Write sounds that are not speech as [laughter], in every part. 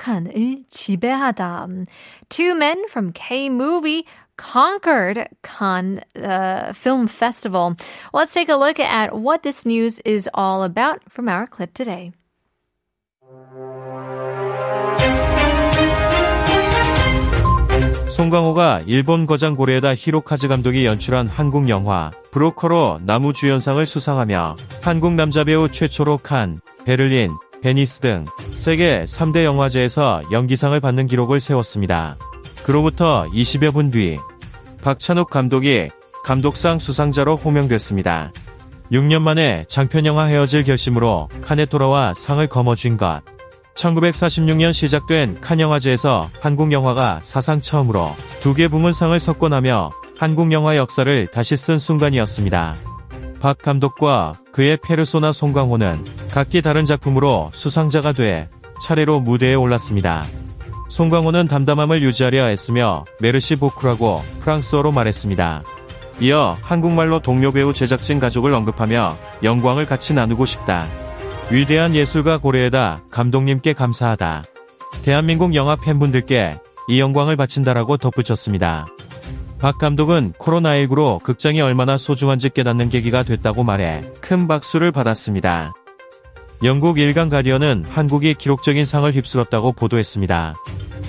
칸을 지배하다. Two men from K-movie conquered Cannes uh, Film Festival. Let's take a look at what this news is all about from our clip today. 송강호가 일본 거장 고레에다 히로카즈 감독이 연출한 한국 영화 브로커로 나무 주연상을 수상하며 한국 남자 배우 최초로 칸, 베를린, 베니스 등 세계 3대 영화제에서 연기상을 받는 기록을 세웠습니다. 그로부터 20여 분 뒤 박찬욱 감독이 감독상 수상자로 호명됐습니다. 6년 만에 장편영화 헤어질 결심으로 칸에 돌아와 상을 거머쥔 것. 1946년 시작된 칸 영화제에서 한국 영화가 사상 처음으로 두 개 부문상을 석권하며 한국 영화 역사를 다시 쓴 순간이었습니다. 박 감독과 그의 페르소나 송강호는 각기 다른 작품으로 수상자가 돼 차례로 무대에 올랐습니다. 송강호는 담담함을 유지하려 애쓰며 메르시 보크라고 프랑스어로 말했습니다. 이어 한국말로 동료 배우 제작진 가족을 언급하며 영광을 같이 나누고 싶다. 위대한 예술가 고래에다 감독님께 감사하다. 대한민국 영화 팬분들께 이 영광을 바친다라고 덧붙였습니다. 박 감독은 코로나19로 극장이 얼마나 소중한지 깨닫는 계기가 됐다고 말해 큰 박수를 받았습니다. 영국 일간 가디언은 한국이 기록적인 상을 휩쓸었다고 보도했습니다.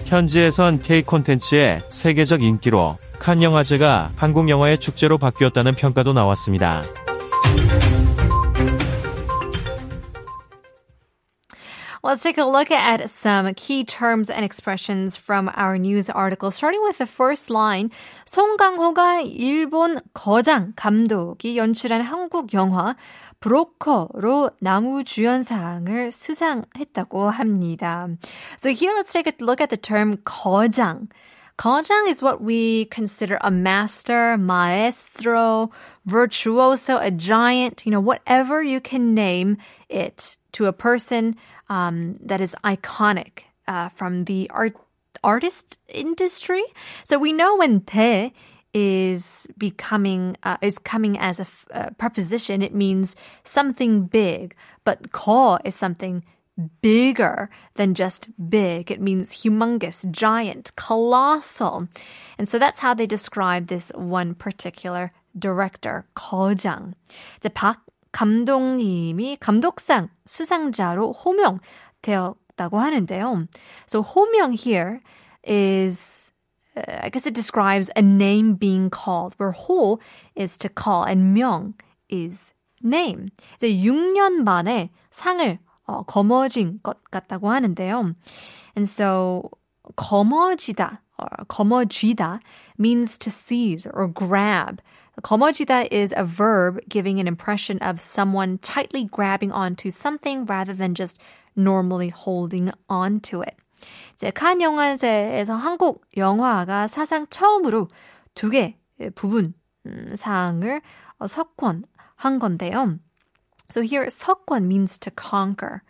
현지에선 K 콘텐츠의 세계적 인기로 칸 영화제가 한국 영화의 축제로 바뀌었다는 평가도 나왔습니다. Let's take a look at some key terms and expressions from our news article. Starting with the first line, 송강호가 일본 거장 감독이 연출한 한국 영화 브로커로 나무주연상을 수상했다고 합니다. So here let's take a look at the term 거장. 거장 is what we consider a master, maestro, virtuoso, a giant, you know, whatever you can name it to a person um, that is iconic uh, from the art artist industry. So we know when 대 is becoming uh, is coming as a f- uh, preposition, it means something big. But 거 is something bigger than just big. It means humongous, giant, colossal. And so that's how they describe this one particular director, 거장. 이제 박 감독님이 감독상 수상자로 호명되었다고 하는데요. So 호명 here is uh, I guess it describes a name being called, where 호 is to call and 명 is name. 이제 6년 만에 상을 어, 거머쥔 것 같다고 하는데요. And so 거머쥐다 or 거머쥐다 means to seize or grab. 거머쥐다 is a verb giving an impression of someone tightly grabbing onto something rather than just normally holding onto it. 이제 칸 영화제에서 한국 영화가 사상 처음으로 두 개 부분 음, 상을 어, 석권한 건데요. So here, 석권 means to conquer.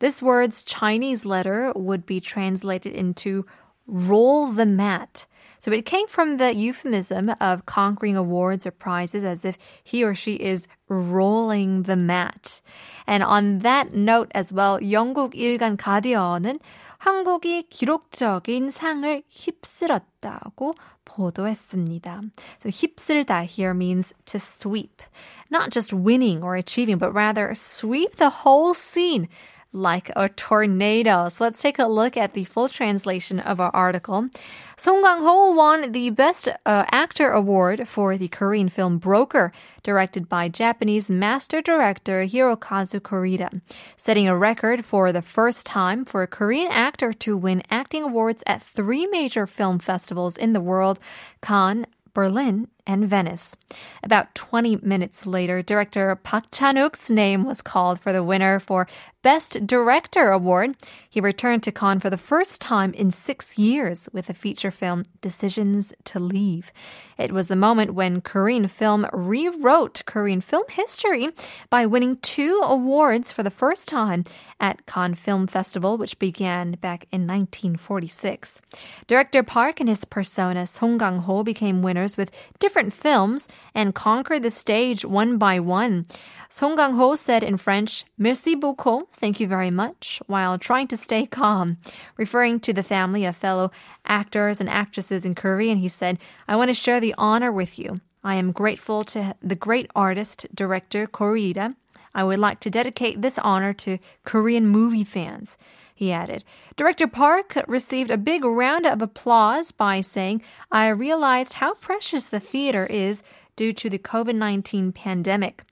This word's Chinese letter would be translated into roll the mat. So it came from the euphemism of conquering awards or prizes as if he or she is rolling the mat. And on that note as well, 영국 일간 가디언은 한국이 기록적인 상을 휩쓸었다고 보도했습니다. So 휩쓸다 here means to sweep. Not just winning or achieving, but rather sweep the whole scene like a tornado. So let's take a look at the full translation of our article. Song Kang-ho won the Best uh, Actor award for the Korean film Broker, directed by Japanese master director Hirokazu Koreeda, setting a record for the first time for a Korean actor to win acting awards at three major film festivals in the world, Cannes, Berlin, and Venice. About 20 minutes later, director Park Chan-wook's name was called for the winner for Best Director Award. He returned to Cannes for the first time in six years with the feature film Decisions to Leave. It was the moment when Korean film rewrote Korean film history by winning two awards for the first time at Cannes Film Festival, which began back in 1946. Director Park and his persona Song Kang-ho became winners with different films and conquered the stage one by one. Song Kang-ho said in French, "Merci beaucoup, thank you very much," while trying to stay [laughs] calm. Referring to the family of fellow actors and actresses in Korean, he said, "I want to share the honor with you. I am grateful to the great artist, director Koreeda I would like to dedicate this honor to Korean movie fans. He added. Director Park received a big round of applause by saying, I realized how precious the theater is due to the COVID 19 pandemic.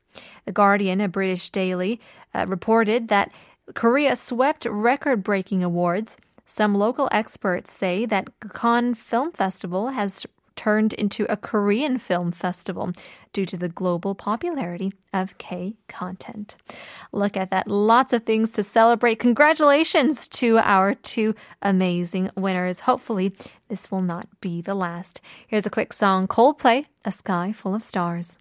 The Guardian, a British daily, uh, reported that Korea swept record breaking awards. Some local experts say that Cannes Film Festival has turned into a Korean film festival due to the global popularity of K content. Look at that. Lots of things to celebrate. Congratulations to our two amazing winners. Hopefully, this will not be the last. Here's a quick song Coldplay, A Sky Full of Stars.